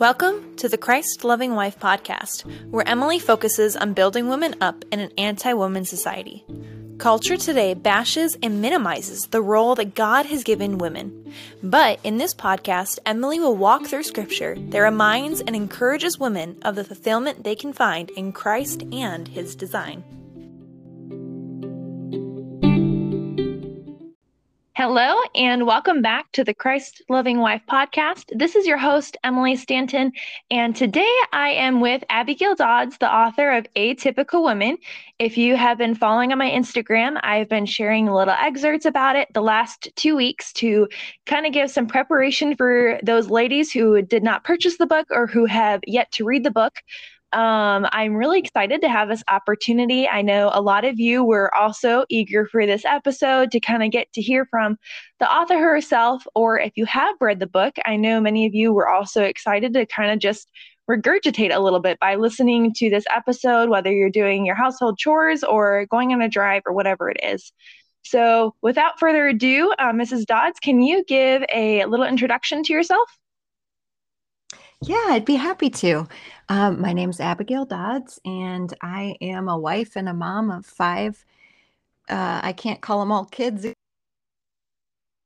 Welcome to the Christ Loving Wife podcast, where Emmalee focuses on building women up in an anti woman society. Culture today bashes and minimizes the role that God has given women. But in this podcast, Emmalee will walk through scripture that reminds and encourages women of the fulfillment they can find in Christ and his design. Hello, and welcome back to the Christ Loving Wife podcast. This is your host, Emmalee Stanton, and today I am with Abigail Dodds, the author of Atypical Woman. If you have been following on my Instagram, I've been sharing little excerpts about it the last two weeks to kind of give some preparation for those ladies who did not purchase the book or who have yet to read the book. Um, I'm really excited to have this opportunity. I know a lot of you were also eager for this episode to kind of get to hear from the author herself, or if you have read the book, I know many of you were also excited to kind of just regurgitate a little bit by listening to this episode, whether you're doing your household chores or going on a drive or whatever it is. So, without further ado, uh, Mrs. Dodds, can you give a little introduction to yourself? Yeah, I'd be happy to. Um, my name's Abigail Dodds, and I am a wife and a mom of five. Uh, I can't call them all kids.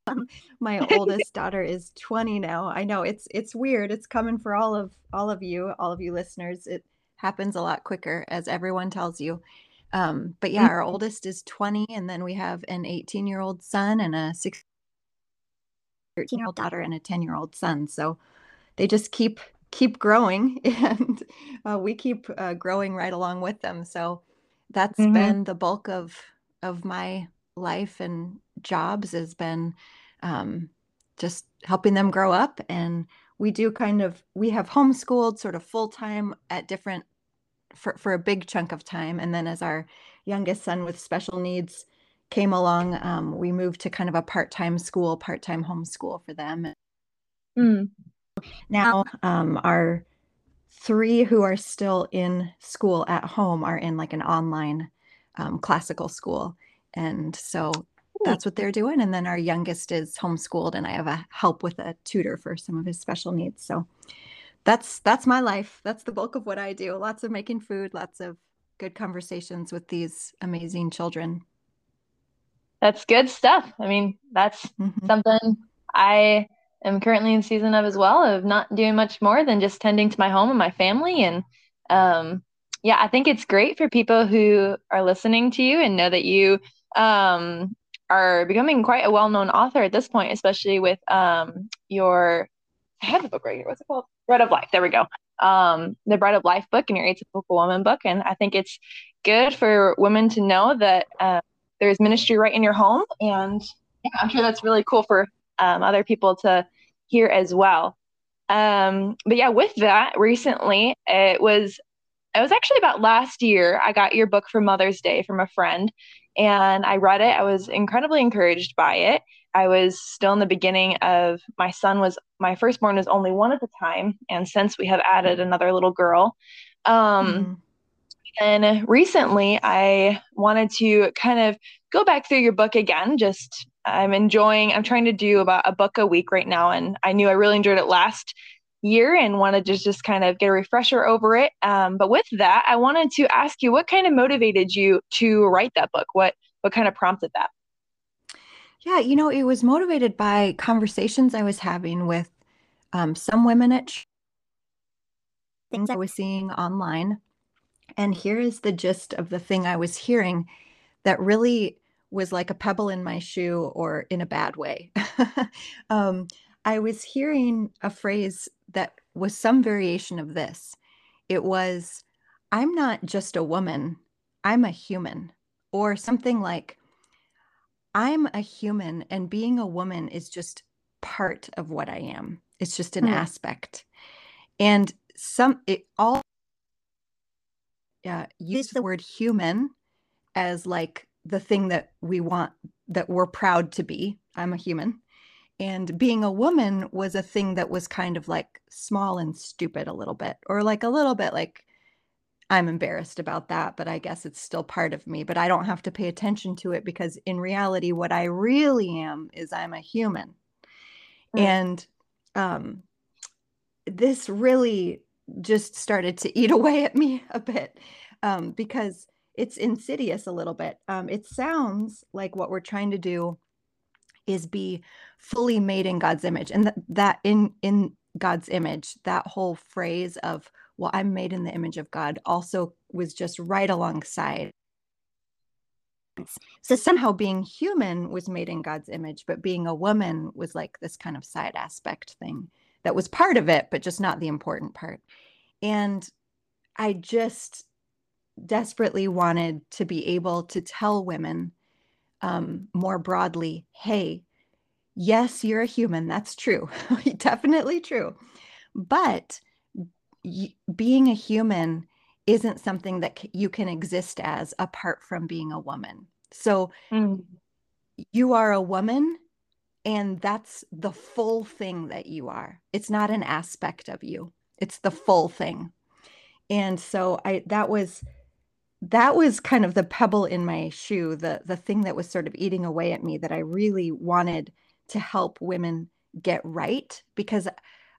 my oldest daughter is 20 now. I know it's it's weird. It's coming for all of all of you, all of you listeners. It happens a lot quicker, as everyone tells you. Um, but yeah, our mm-hmm. oldest is 20, and then we have an 18 year old son and a 16 year old daughter and a 10 year old son. So they just keep keep growing and uh, we keep uh, growing right along with them. So that's mm-hmm. been the bulk of of my life and jobs has been um, just helping them grow up. And we do kind of we have homeschooled sort of full time at different for, for a big chunk of time. And then as our youngest son with special needs came along um, we moved to kind of a part-time school part-time homeschool for them. Mm now um, our three who are still in school at home are in like an online um, classical school. And so that's what they're doing. And then our youngest is homeschooled and i have a help with a tutor for some of his special needs. So that's that's my life. That's the bulk of what i do. Lots of making food lots of good conversations with these amazing children. That's good stuff. I mean that's mm-hmm. something i am currently in season of as well of not doing much more than just tending to my home and my family. And um, yeah i think it's great for people who are listening to you and know that you um, are becoming quite a well-known author at this point especially with um, your i have the book right here. What's it called? Bread of life. There we go. Um, the bread of life book and your atypical woman book. And i think it's good for women to know that uh, there's ministry right in your home. And yeah, i'm sure that's really cool for um, other people to hear as well. Um, but yeah, with that, recently it was it was actually about last year. I got your book for Mother's Day from a friend, and I read it. I was incredibly encouraged by it. I was still in the beginning of my son was my firstborn was only one at the time, and since we have added another little girl. Um, mm-hmm. And recently, I wanted to kind of go back through your book again, just I'm enjoying, I'm trying to do about a book a week right now. And I knew I really enjoyed it last year and wanted to just kind of get a refresher over it. Um, but with that, I wanted to ask you what kind of motivated you to write that book? What, what kind of prompted that? Yeah, you know, it was motivated by conversations I was having with um, some women at things I was seeing online. And here is the gist of the thing I was hearing that really was like a pebble in my shoe or in a bad way. um, I was hearing a phrase that was some variation of this. It was, I'm not just a woman, I'm a human, or something like, I'm a human and being a woman is just part of what I am. It's just an mm. aspect. And some, it all, yeah, use the word human as like the thing that we want that we're proud to be. I'm a human. And being a woman was a thing that was kind of like small and stupid a little bit or like a little bit like i'm embarrassed about that but i guess it's still part of me but i don't have to pay attention to it because in reality what i really am is i'm a human. Mm. and um this really just started to eat away at me a bit um, because it's insidious a little bit. Um, it sounds like what we're trying to do is be fully made in God's image, and th- that in in God's image, that whole phrase of "well, I'm made in the image of God" also was just right alongside. So somehow being human was made in God's image, but being a woman was like this kind of side aspect thing that was part of it, but just not the important part. And I just desperately wanted to be able to tell women um, more broadly hey, yes, you're a human. That's true. Definitely true. But y- being a human isn't something that c- you can exist as apart from being a woman. So mm. you are a woman, and that's the full thing that you are. It's not an aspect of you, it's the full thing. And so I that was that was kind of the pebble in my shoe, the the thing that was sort of eating away at me that I really wanted to help women get right because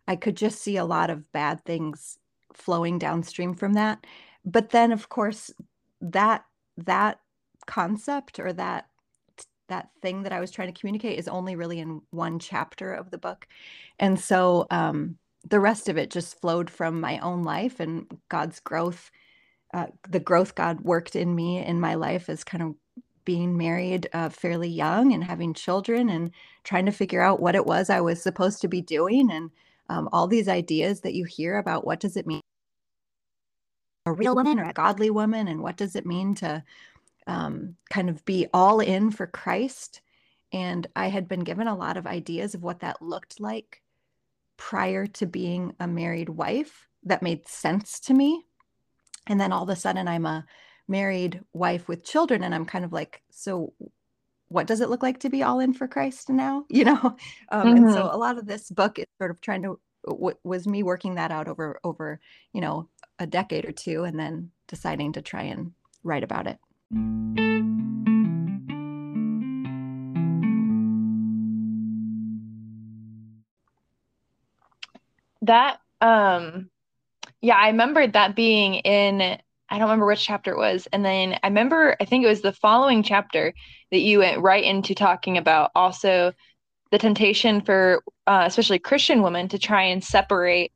I could just see a lot of bad things flowing downstream from that. But then of course that that concept or that that thing that I was trying to communicate is only really in one chapter of the book. And so um the rest of it just flowed from my own life and God's growth uh, the growth God worked in me in my life as kind of being married uh, fairly young and having children and trying to figure out what it was I was supposed to be doing and um, all these ideas that you hear about what does it mean a real woman or a godly woman and what does it mean to um, kind of be all in for Christ. And I had been given a lot of ideas of what that looked like prior to being a married wife that made sense to me and then all of a sudden i'm a married wife with children and i'm kind of like so what does it look like to be all in for christ now you know um, mm-hmm. and so mm-hmm. a lot of this book is sort of trying to w- was me working that out over over you know a decade or two and then deciding to try and write about it that um yeah, I remembered that being in I don't remember which chapter it was. And then I remember I think it was the following chapter that you went right into talking about also the temptation for uh, especially Christian women to try and separate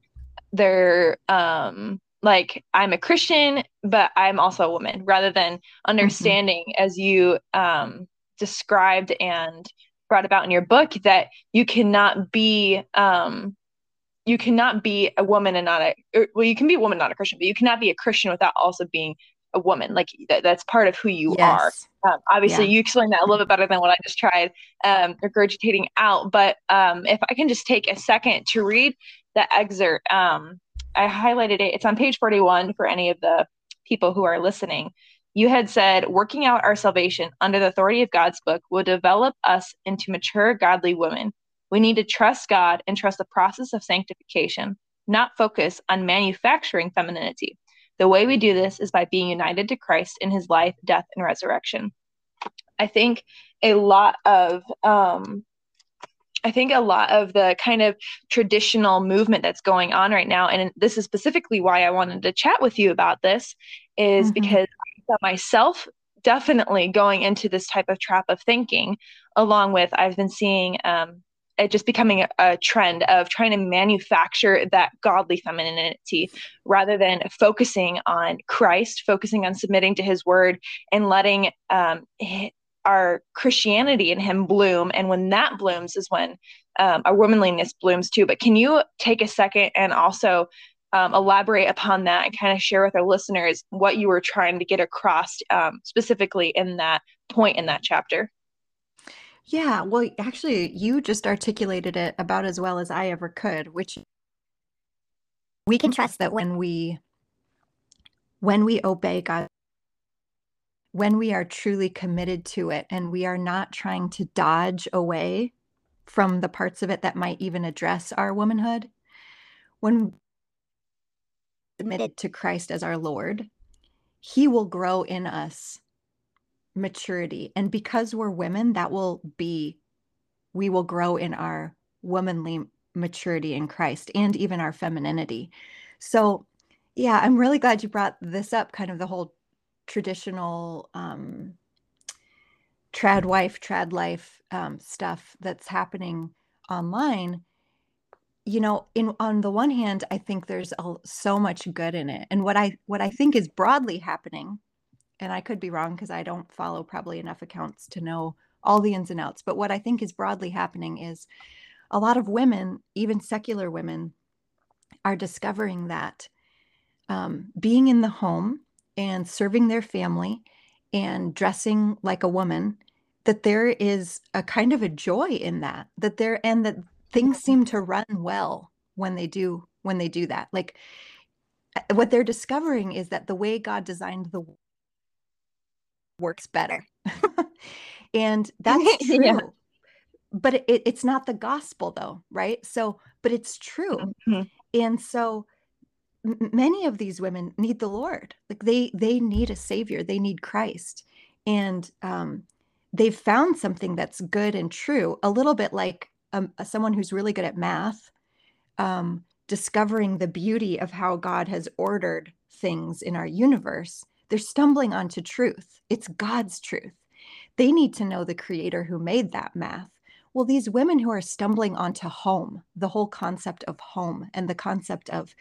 their um like I'm a Christian but I'm also a woman rather than mm-hmm. understanding mm-hmm. as you um described and brought about in your book that you cannot be um you cannot be a woman and not a or, well you can be a woman not a christian but you cannot be a christian without also being a woman. Like that, that's part of who you yes. are um, obviously yeah. you explained that a little bit better than what i just tried um, regurgitating out but um, if i can just take a second to read the excerpt um, i highlighted it. It's on page 41 for any of the people who are listening. You had said working out our salvation under the authority of god's book will develop us into mature godly women we need to trust God and trust the process of sanctification, not focus on manufacturing femininity. The way we do this is by being united to Christ in his life, death, and resurrection. I think a lot of um, I think a lot of the kind of traditional movement that's going on right now, and this is specifically why I wanted to chat with you about this, is mm-hmm. because I myself definitely going into this type of trap of thinking, along with I've been seeing um, it just becoming a, a, trend of trying to manufacture that godly femininity rather than focusing on Christ, focusing on submitting to his word and letting um, our Christianity in him bloom. And when that blooms is when um, our womanliness blooms too. But can you take a second and also um, elaborate upon that and kind of share with our listeners what you were trying to get across um, specifically in that point in that chapter? Yeah, well, actually, you just articulated it about as well as I ever could, which we can trust that when we when we obey God when we are truly committed to it and we are not trying to dodge away from the parts of it that might even address our womanhood when submitted to Christ as our Lord he will grow in us maturity. And because we're women, that will be, we will grow in our womanly maturity in Christ and even our femininity. So, yeah, I'm really glad you brought this up kind of the whole traditional um, trad wife, trad life um, stuff that's happening online. You know, in on the one hand, I think there's a, so much good in it, and what I what I think is broadly happening, and I could be wrong because I don't follow probably enough accounts to know all the ins and outs. But what I think is broadly happening is a lot of women, even secular women, are discovering that um, being in the home and serving their family and dressing like a woman that there is a kind of a joy in that that there and that things seem to run well when they do when they do that like uh, what they're discovering is that the way god designed the works better. And that's true. Yeah but it, it's not the gospel though right? So but it's true. Mm-hmm. and so m- many of these women need the lord. Like they they need a savior. They need christ. And um they've found something that's good and true a little bit like um, someone who's really good at math um, discovering the beauty of how god has ordered things in our universe they're stumbling onto truth it's god's truth they need to know the creator who made that math well, these women who are stumbling onto home, the whole concept of home and the concept of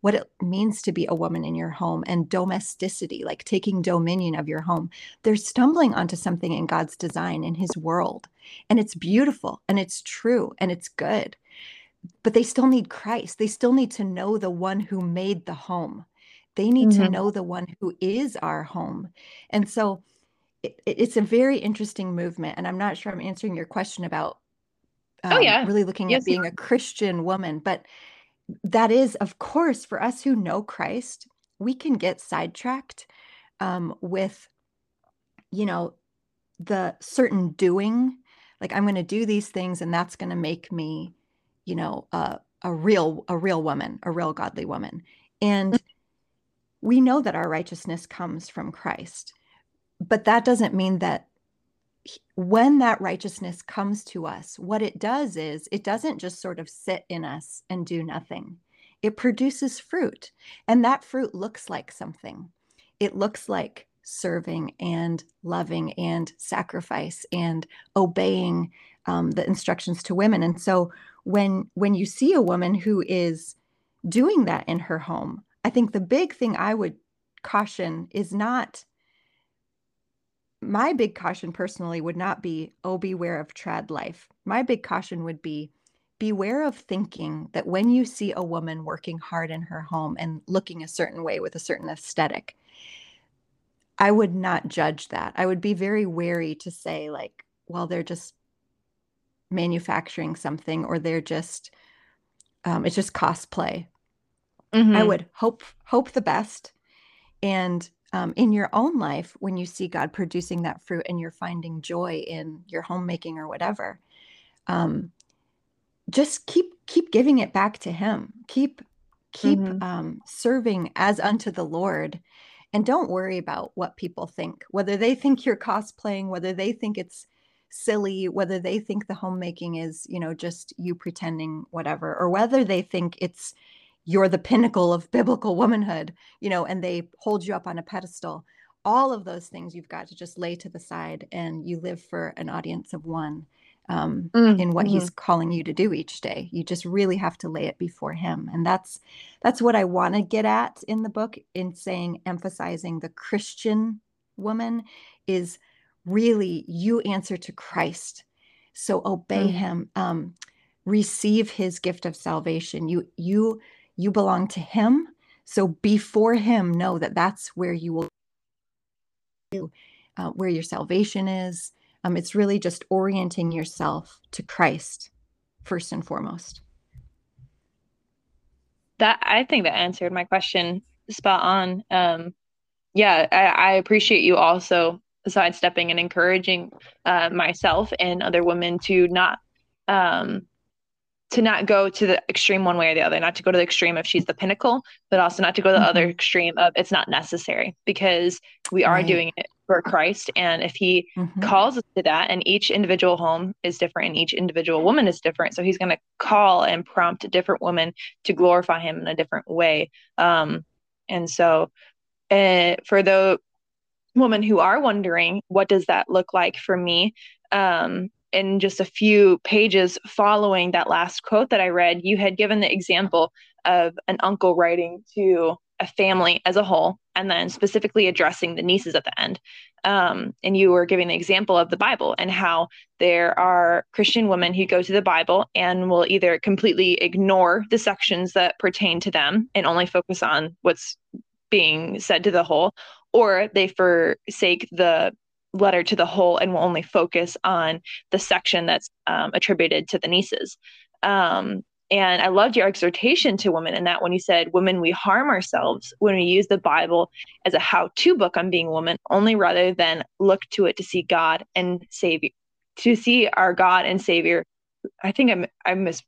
what it means to be a woman in your home and domesticity, like taking dominion of your home, they're stumbling onto something in God's design, in His world. And it's beautiful and it's true and it's good. But they still need Christ. They still need to know the one who made the home. They need mm-hmm. to know the one who is our home. And so, it, it's a very interesting movement and i'm not sure i'm answering your question about oh, um, oh yeah really looking yes, at being a christian woman but that is of course for us who know christ we can get sidetracked um, with you know the certain doing like i'm going to do these things and that's going to make me you know a, a real a real woman a real godly woman and mm-hmm. We know that our righteousness comes from christ but that doesn't mean that when that righteousness comes to us, what it does is it doesn't just sort of sit in us and do nothing. It produces fruit, and that fruit looks like something. It looks like serving and loving and sacrifice and obeying um, the instructions to women. And so when when you see a woman who is doing that in her home, I think the big thing I would caution is not my big caution personally would not be, oh, beware of trad life. My big caution would be, beware of thinking that when you see a woman working hard in her home and looking a certain way with a certain aesthetic, I would not judge that. I would be very wary to say, like, well, they're just manufacturing something or they're just, um, it's just cosplay. Mm-hmm. I would hope hope the best and um, in your own life when you see God producing that fruit and you're finding joy in your homemaking or whatever. Um, just keep keep giving it back to Him. Keep keep mm-hmm. um, serving as unto the Lord, and don't worry about what people think. Whether they think you're cosplaying, whether they think it's silly, whether they think the homemaking is you know just you pretending whatever, or whether they think it's you're the pinnacle of biblical womanhood, you know, and they hold you up on a pedestal. All of those things you've got to just lay to the side and you live for an audience of one um, mm, in what mm-hmm. he's calling you to do each day. You just really have to lay it before him. And that's that's what I want to get at in the book in saying emphasizing the Christian woman is really you answer to Christ. So obey mm. him. Um, receive his gift of salvation. You you you belong to him. So before him. Know that that's where you will uh, where your salvation is. Um, it's really just orienting yourself to christ first and foremost. That i think that answered my question spot on. Um, yeah I, I, appreciate you also sidestepping and encouraging uh, myself and other women to not um, to not go to the extreme one way or the other, not to go to the extreme of she's the pinnacle, but also not to go to the mm-hmm. other extreme of it's not necessary because we are right. doing it for Christ. And if he mm-hmm. calls us to that, and each individual home is different and each individual woman is different. So he's going to call and prompt a different woman to glorify him in a different way. Um, and so uh, for the women who are wondering, what does that look like for me? Um, in just a few pages following that last quote that I read, you had given the example of an uncle writing to a family as a whole and then specifically addressing the nieces at the end. Um, and you were giving the example of the Bible and how there are Christian women who go to the Bible and will either completely ignore the sections that pertain to them and only focus on what's being said to the whole, or they forsake the letter to the whole and will only focus on the section that's um, attributed to the nieces. Um, and I loved your exhortation to women in that when you said, Women, we harm ourselves when we use the Bible as a how to book on being a woman, only rather than look to it to see God and Savior, to see our God and Savior. I think I'm, I mis.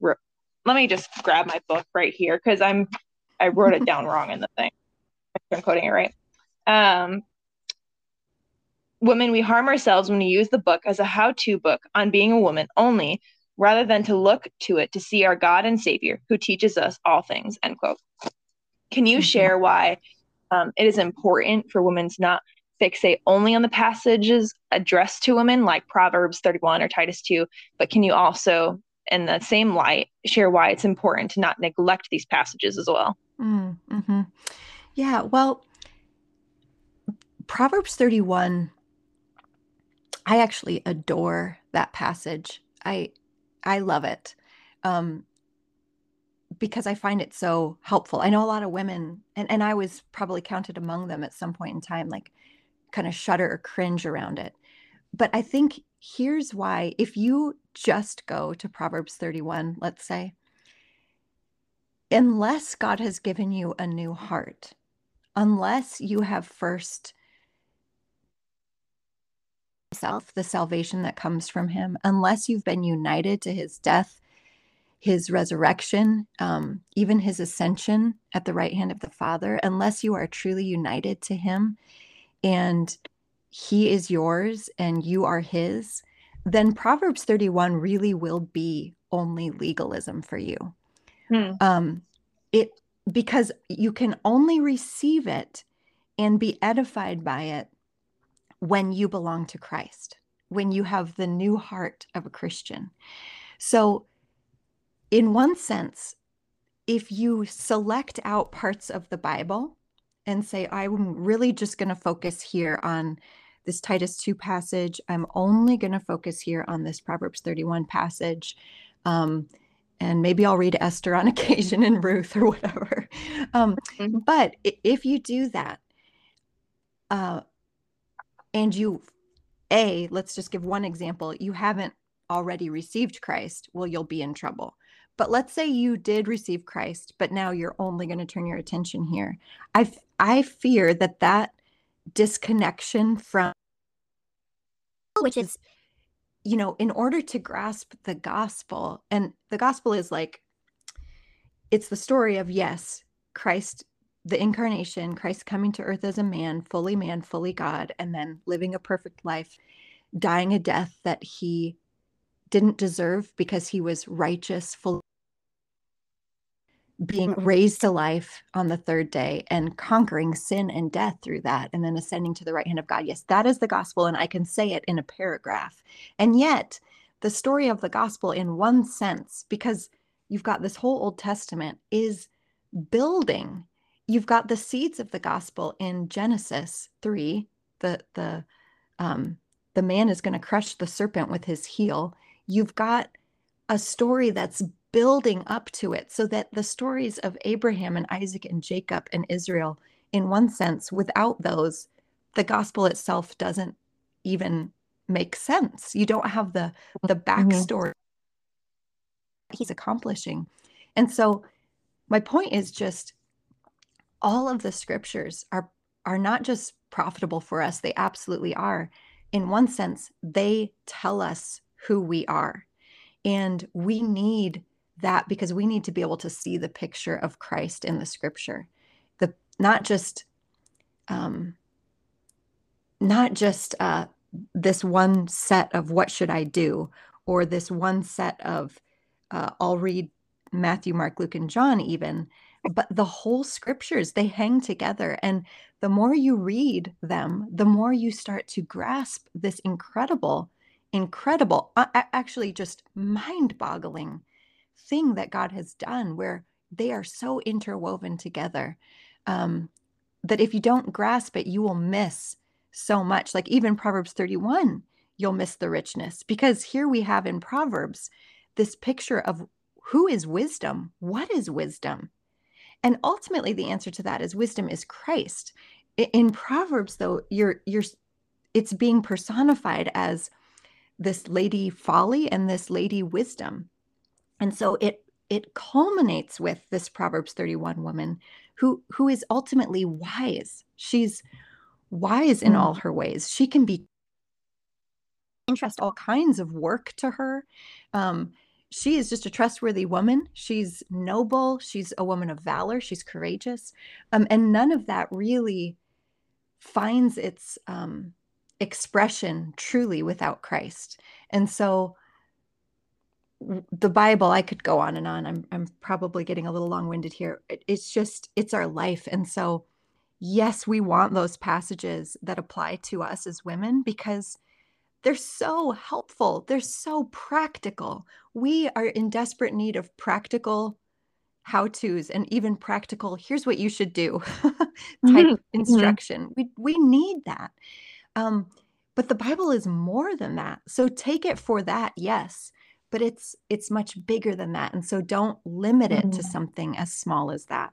Let me just grab my book right here because I'm, I wrote it down wrong in the thing. I'm quoting it right. Um, women, we harm ourselves when we use the book as a how to book on being a woman only, rather than to look to it to see our God and Savior who teaches us all things. End quote. Can you mm-hmm. share why um, it is important for women to not fixate only on the passages addressed to women like Proverbs 31 or Titus 2, but can you also, in the same light, share why it's important to not neglect these passages as well? Mm-hmm. Yeah, well, Proverbs 31 I actually adore that passage. I I love it. Um, because I find it so helpful. I know a lot of women, and, and I was probably counted among them at some point in time, like kind of shudder or cringe around it. But I think here's why if you just go to Proverbs 31, let's say, unless God has given you a new heart, unless you have first himself, the salvation that comes from him, unless you've been united to his death, his resurrection, um, even his ascension at the right hand of the Father, unless you are truly united to him and he is yours and you are his, then Proverbs 31 really will be only legalism for you. Hmm. Um, it because you can only receive it and be edified by it when you belong to Christ, when you have the new heart of a Christian. So, in one sense, if you select out parts of the Bible and say, I'm really just going to focus here on this Titus 2 passage, I'm only going to focus here on this Proverbs 31 passage. Um, and maybe I'll read Esther on occasion and Ruth or whatever. Um, mm-hmm. But if you do that, uh, and you a let's just give one example. You haven't already received christ well you'll be in trouble. But let's say you did receive christ but now you're only going to turn your attention here. I i fear that that disconnection from which is you know in order to grasp the gospel and the gospel is like it's the story of yes christ the incarnation, Christ coming to earth as a man, fully man, fully God, and then living a perfect life, dying a death that he didn't deserve because he was righteous, full being mm-hmm. raised to life on the third day and conquering sin and death through that and then ascending to the right hand of God. Yes, that is the gospel and I can say it in a paragraph. And yet, the story of the gospel in one sense because you've got this whole Old Testament is building you've got the seeds of the gospel in Genesis 3 the the um the man is going to crush the serpent with his heel you've got a story that's building up to it so that the stories of Abraham and Isaac and Jacob and Israel in one sense without those the gospel itself doesn't even make sense you don't have the the mm-hmm. backstory mm-hmm. he's accomplishing and so my point is just all of the scriptures are are not just profitable for us they absolutely are in one sense they tell us who we are and we need that because we need to be able to see the picture of Christ in the scripture. The not just um not just uh this one set of what should I do or this one set of uh, I'll read Matthew, Mark, Luke, and John, even, but the whole scriptures, they hang together. And the more you read them, the more you start to grasp this incredible, incredible, uh, actually just mind boggling thing that God has done where they are so interwoven together um, that if you don't grasp it, you will miss so much. Like even Proverbs 31, you'll miss the richness because here we have in Proverbs this picture of who is wisdom? What is wisdom? And ultimately the answer to that is wisdom is Christ. In Proverbs though, you're you're it's being personified as this lady folly and this lady wisdom. And so it it culminates with this Proverbs 31 woman who who is ultimately wise. She's wise in mm. all her ways. She can be interest all kinds of work to her. Um, she is just a trustworthy woman. She's noble. She's a woman of valor. She's courageous. Um, and none of that really finds its um, expression truly without Christ. And so the Bible, I could go on and on. I'm, I'm probably getting a little long winded here. It, it's just, it's our life. And so, yes, we want those passages that apply to us as women because they're so helpful. They're so practical. We are in desperate need of practical how to's and even practical, here's what you should do type mm-hmm. instruction. We, we need that. Um, but the Bible is more than that. So take it for that, yes, but it's it's much bigger than that. And so don't limit it mm-hmm. to something as small as that.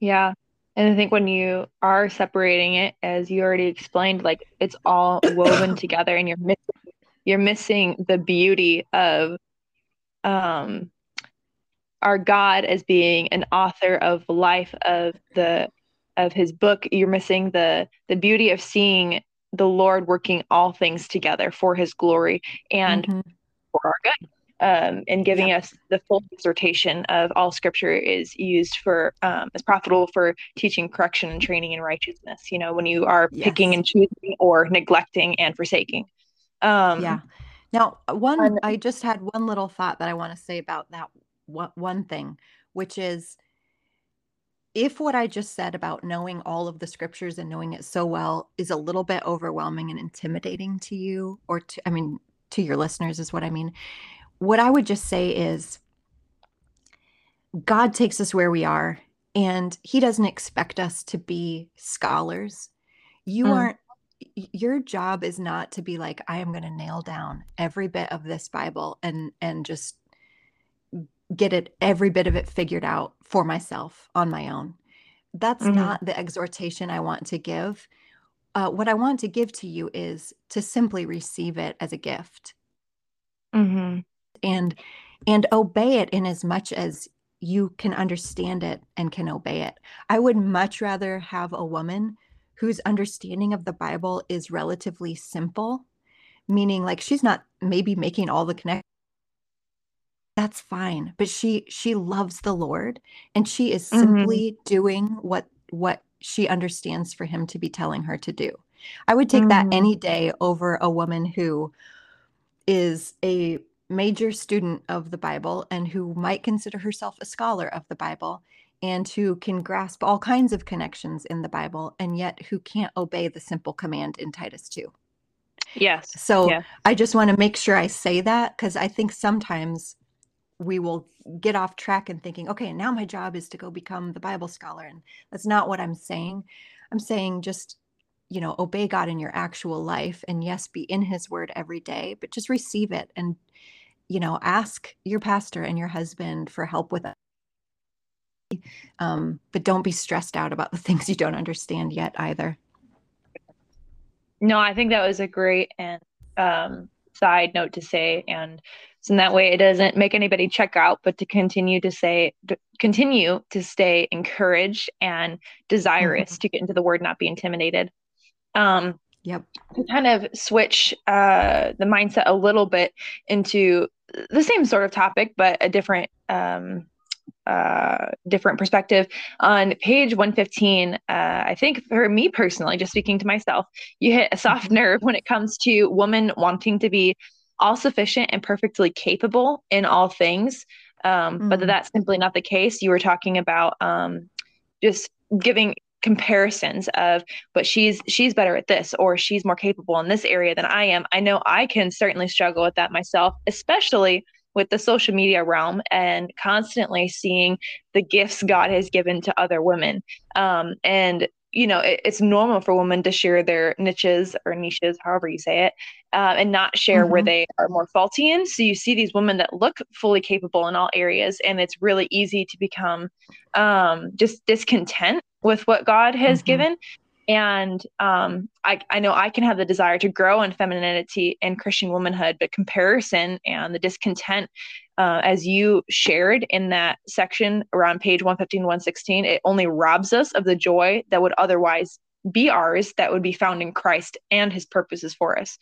Yeah. And I think when you are separating it, as you already explained, like it's all woven together and you're missing you're missing the beauty of um our God as being an author of life of the of his book. You're missing the the beauty of seeing the Lord working all things together for his glory and mm-hmm. for our good um, and giving yep. us the full exhortation of all scripture is used for um, is profitable for teaching correction and training in righteousness you know when you are yes. picking and choosing or neglecting and forsaking um, yeah now one i just had one little thought that i want to say about that one thing which is if what I just said about knowing all of the scriptures and knowing it so well is a little bit overwhelming and intimidating to you, or to, I mean, to your listeners, is what I mean what I would just say is God takes us where we are, and He doesn't expect us to be scholars. You mm. aren't, your job is not to be like, I am going to nail down every bit of this Bible and, and just get it, every bit of it figured out for myself on my own. That's mm-hmm. not the exhortation I want to give. Uh, what I want to give to you is to simply receive it as a gift. Mm-hmm and and obey it in as much as you can understand it and can obey it. I would much rather have a woman whose understanding of the Bible is relatively simple, meaning like she's not maybe making all the connections that's fine but she she loves the lord and she is mm-hmm. simply mm-hmm. doing what what she understands for him to be telling her to do i would take mm-hmm. that any day over a woman who is a major student of the Bible and who might consider herself a scholar of the Bible and who can grasp all kinds of connections in the Bible and yet who can't obey the simple command in Titus 2. Yes. So yeah. I just want to make sure I say that because I think sometimes we will get off track and thinking, okay, now my job is to go become the Bible scholar. And that's not what I'm saying. I'm saying just, you know, obey God in your actual life and yes, be in his word every day, but just receive it and you know, ask your pastor and your husband for help with it. Um, but don't be stressed out about the things you don't understand yet either. No, I think that was a great and um, side note to say and so in that way it doesn't make anybody check out but to continue to say to continue to stay encouraged and desirous mm-hmm. to get into the word not be intimidated um yep to kind of switch uh the mindset a little bit into the same sort of topic but a different um uh, different perspective. On page 115, uh, I think for me personally, just speaking to myself, you hit a soft mm-hmm. nerve when it comes to women wanting to be all sufficient and perfectly capable in all things. Um, mm-hmm. But that's simply not the case. You were talking about um, just giving comparisons of but she's she's better at this or she's more capable in this area than I am. I know I can certainly struggle with that myself, especially with the social media realm and constantly seeing the gifts God has given to other women. Um, and you know, it, it's normal for women to share their niches or niches, however you say it, uh, and not share mm-hmm. where they are more faulty in. So you see these women that look fully capable in all areas, and it's really easy to become um, just discontent with what God has mm-hmm. given and um, I, I know I can have the desire to grow in femininity and Christian womanhood, but comparison and the discontent, uh, as you shared in that section around page 115, 116, it only robs us of the joy that would otherwise be ours, that would be found in Christ and his purposes for us.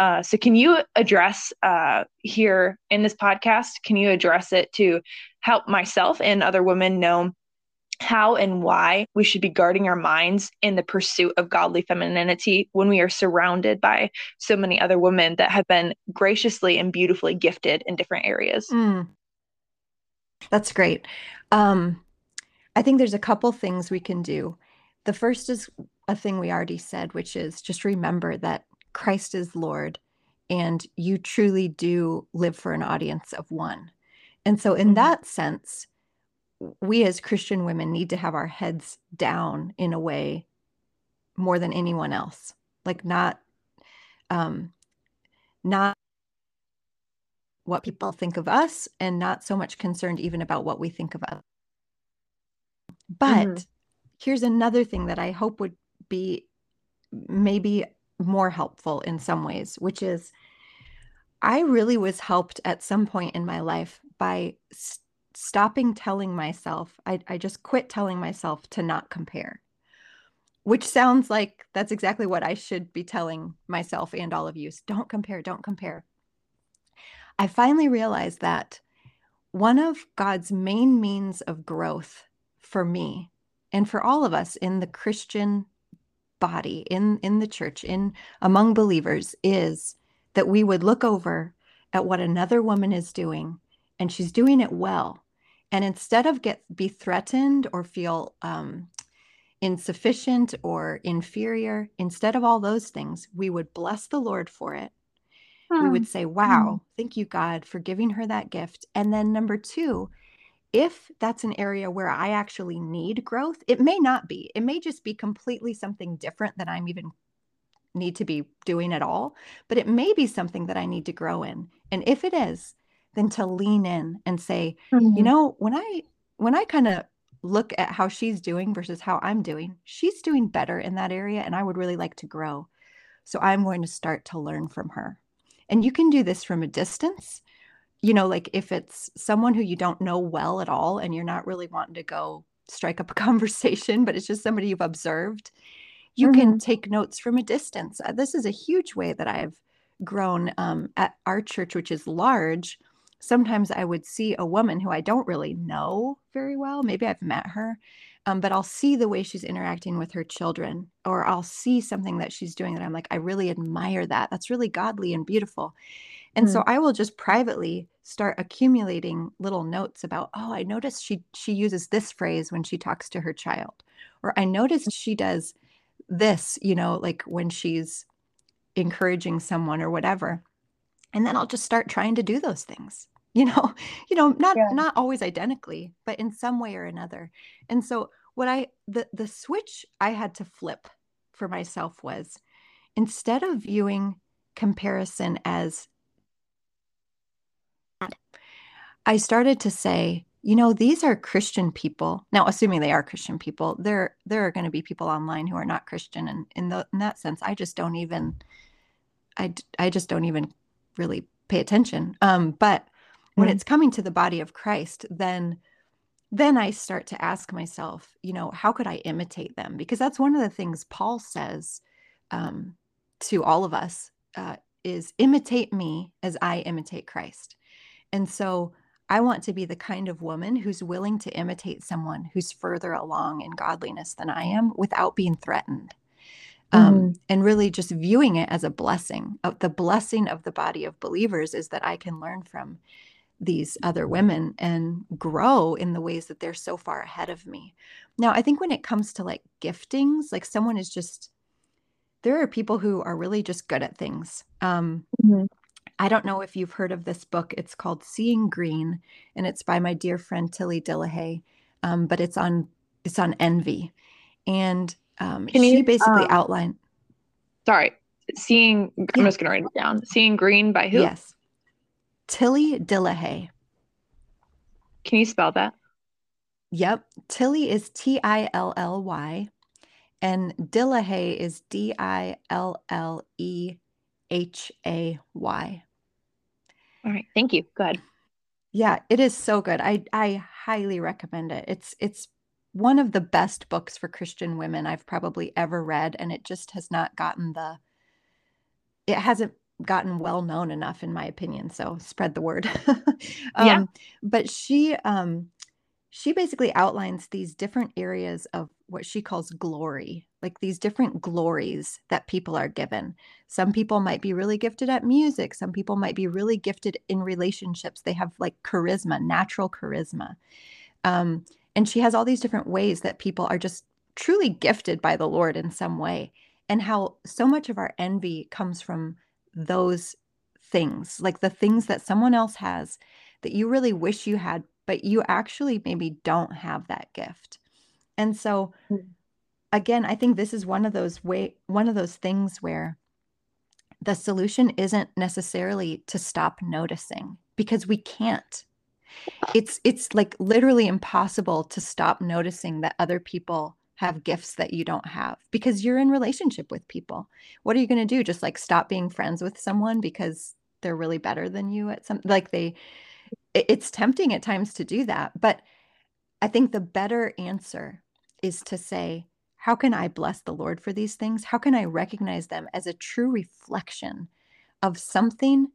Uh, so, can you address uh, here in this podcast? Can you address it to help myself and other women know how and why we should be guarding our minds in the pursuit of godly femininity when we are surrounded by so many other women that have been graciously and beautifully gifted in different areas. Mm. That's great. Um, I think there's a couple things we can do. The first is a thing we already said, which is just remember that Christ is Lord and you truly do live for an audience of one. And so, in mm-hmm. that sense, we as Christian women need to have our heads down in a way more than anyone else. Like not um not what people think of us and not so much concerned even about what we think of us. But mm-hmm. here's another thing that I hope would be maybe more helpful in some ways, which is I really was helped at some point in my life by st- stopping telling myself, I, I just quit telling myself to not compare, which sounds like that's exactly what I should be telling myself and all of you. Don't compare, don't compare. I finally realized that one of God's main means of growth for me and for all of us in the Christian body, in, in the church, in among believers, is that we would look over at what another woman is doing and she's doing it well. And instead of get be threatened or feel um, insufficient or inferior instead of all those things we would bless the lord for it. We would say wow thank you god for giving her that gift. And then number two if that's an area where i actually need growth it may not be. It may just be completely something different that i'm even need to be doing at all but it may be something that i need to grow in. And if it is than to lean in and say, mm-hmm. you know, when I when I kind of look at how she's doing versus how I'm doing, she's doing better in that area and I would really like to grow. So I'm going to start to learn from her. And you can do this from a distance. You know, like if it's someone who you don't know well at all and you're not really wanting to go strike up a conversation, but it's just somebody you've observed, you mm-hmm. can take notes from a distance. Uh, this is a huge way that I've grown um, at our church, which is large sometimes I would see a woman who I don't really know very well. Maybe I've met her, um, but I'll see the way she's interacting with her children, or I'll see something that she's doing that I'm like, I really admire that. That's really godly and beautiful. And mm-hmm. so I will just privately start accumulating little notes about, oh, I noticed she she uses this phrase when she talks to her child, or I noticed she does this, you know, like when she's encouraging someone or whatever. And then I'll just start trying to do those things you know you know not yeah. not always identically but in some way or another and so what i the the switch i had to flip for myself was instead of viewing comparison as i started to say you know these are christian people now assuming they are christian people there there are going to be people online who are not christian and in, the, in that sense i just don't even i i just don't even really pay attention. Um, but when mm. it's coming to the body of Christ, then then I start to ask myself, you know, how could I imitate them? Because that's one of the things Paul says um, to all of us uh, is imitate me as I imitate Christ. And so I want to be the kind of woman who's willing to imitate someone who's further along in godliness than I am without being threatened. Um, mm-hmm. and really just viewing it as a blessing. Uh, the blessing of the body of believers is that I can learn from these other women and grow in the ways that they're so far ahead of me. Now, I think when it comes to like giftings, like someone is just, there are people who are really just good at things. Um, mm-hmm. I don't know if you've heard of this book. It's called Seeing Green, and it's by my dear friend Tilly Dillehay. Um, but it's on it's on envy, and um, Can she you, basically um, outlined. Sorry, seeing. I'm just going to write it down. Seeing Green by who? Yes, Tilly Dillehay. Can you spell that? Yep. Tilly is T I L L Y, and Dillehay is D I L L E H A Y. All right. Thank you. Go ahead. Yeah, it is so good. I I highly recommend it. It's it's one of the best books for Christian women I've probably ever read, and it just has not gotten the. It hasn't gotten well known enough in my opinion so spread the word. Um, yeah. but she um she basically outlines these different areas of what she calls glory like these different glories that people are given. Some people might be really gifted at music. Some people might be really gifted in relationships. They have like charisma natural charisma. Um, and she has all these different ways that people are just truly gifted by the lord in some way. And how so much of our envy comes from those things, like the things that someone else has that you really wish you had, but you actually maybe don't have that gift. And so mm. again, I think this is one of those way one of those things where the solution isn't necessarily to stop noticing because we can't. It's it's like literally impossible to stop noticing that other people have gifts that you don't have because you're in relationship with people. What are you going to do? Just like stop being friends with someone because they're really better than you at some like they it's tempting at times to do that, but I think the better answer is to say, how can I bless the Lord for these things? How can I recognize them as a true reflection of something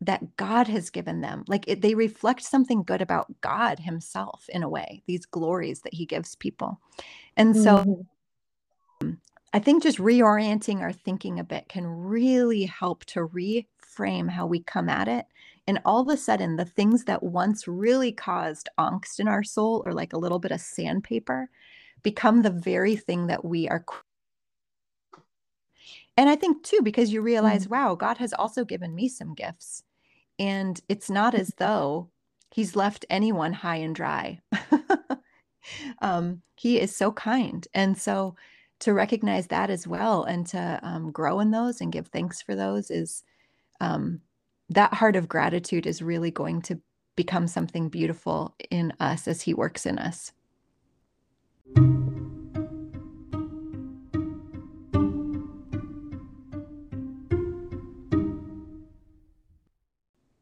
that God has given them. Like it, they reflect something good about God Himself in a way, these glories that He gives people. And so mm-hmm. I think just reorienting our thinking a bit can really help to reframe how we come at it. And all of a sudden, the things that once really caused angst in our soul or like a little bit of sandpaper become the very thing that we are. And I think too, because you realize, mm-hmm. wow, God has also given me some gifts. And it's not as though he's left anyone high and dry. um, he is so kind. And so to recognize that as well and to um, grow in those and give thanks for those is um, that heart of gratitude is really going to become something beautiful in us as he works in us.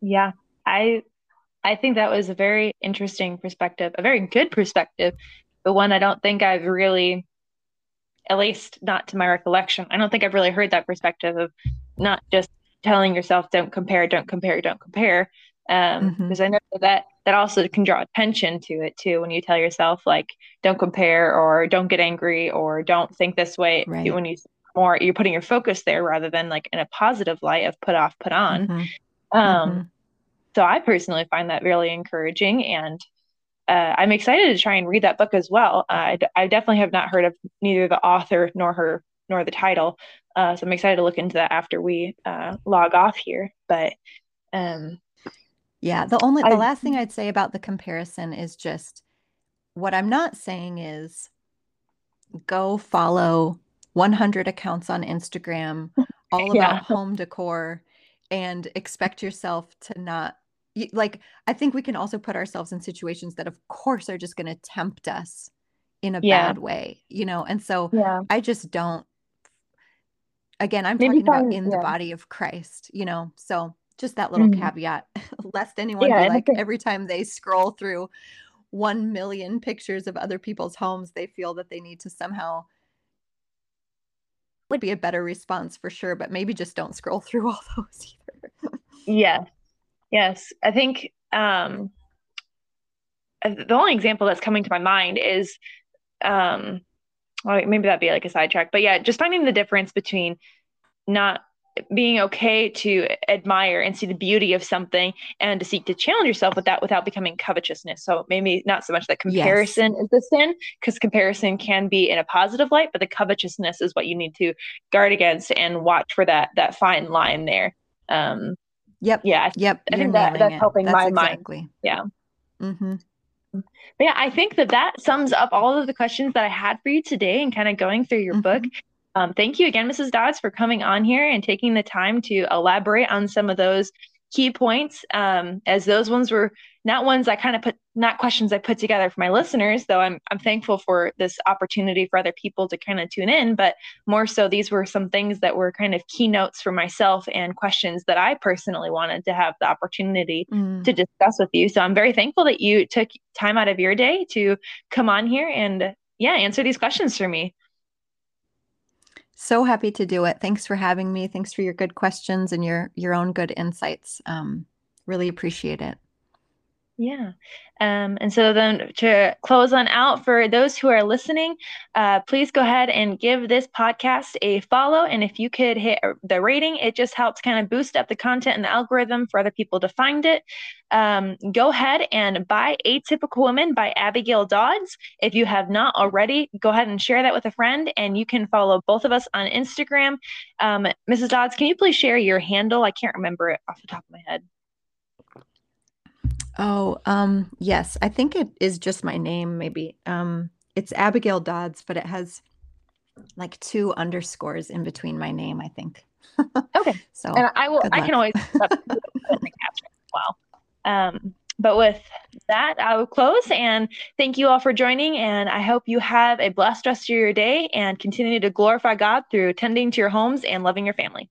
Yeah, I I think that was a very interesting perspective, a very good perspective, but one I don't think I've really, at least not to my recollection, I don't think I've really heard that perspective of not just telling yourself don't compare, don't compare, don't compare. Um, mm-hmm. because I know that that also can draw attention to it too when you tell yourself like don't compare or don't get angry or don't think this way right. when you more you're putting your focus there rather than like in a positive light of put off put on mm-hmm. um mm-hmm so I personally find that really encouraging, and uh, I'm excited to try and read that book as well. Uh, I, d- I definitely have not heard of neither the author nor her nor the title, uh, so I'm excited to look into that after we uh, log off here. But um, yeah, the only the I, last thing I'd say about the comparison is just what I'm not saying is go follow 100 accounts on Instagram all about yeah. home decor and expect yourself to not like i think we can also put ourselves in situations that of course are just going to tempt us in a yeah. bad way you know and so yeah. i just don't again i'm Maybe talking about in yeah. the body of christ you know so just that little mm-hmm. caveat, lest anyone be like every time they scroll through 1 million pictures of other people's homes, they feel that they need to somehow would be a better response for sure, but maybe just don't scroll through all those either. yes. Yes. I think um, uh, the only example that's coming to my mind is um, well, maybe that'd be like a sidetrack, but yeah, just finding the difference between not being okay to admire and see the beauty of something and to seek to challenge yourself with that without becoming covetousness. So maybe not so much that comparison yes. is the sin because comparison can be in a positive light, but the covetousness is what you need to guard against and watch for that that fine line there. Um Yep. Yeah. Yep. I think that that's it. helping that's my exactly. mind. Yeah. Mm-hmm. But yeah, I think that that sums up all of the questions that I had for you today and kind of going through your mm-hmm. book. Um, thank you again, Mrs. Dodds, for coming on here and taking the time to elaborate on some of those key points, um, as those ones were not ones I kind of put, not questions I put together for my listeners, though I'm, I'm thankful for this opportunity for other people to kind of tune in, but more so these were some things that were kind of keynotes for myself and questions that I personally wanted to have the opportunity mm. to discuss with you. So I'm very thankful that you took time out of your day to come on here and yeah, answer these questions for me. So happy to do it. Thanks for having me. Thanks for your good questions and your your own good insights. Um, really appreciate it. Yeah. Um, and so then to close on out for those who are listening, uh, please go ahead and give this podcast a follow. And if you could hit the rating, it just helps kind of boost up the content and the algorithm for other people to find it. Um, go ahead and buy Atypical Woman by Abigail Dodds. If you have not already, go ahead and share that with a friend. And you can follow both of us on Instagram. Um, Mrs. Dodds, can you please share your handle? I can't remember it off the top of my head. Oh, um, yes. I think it is just my name, maybe. Um, it's Abigail Dodds, but it has like two underscores in between my name, I think. okay. So and I will I can always put the caption as well. Um, but with that, I will close and thank you all for joining. And I hope you have a blessed rest of your day and continue to glorify God through tending to your homes and loving your family.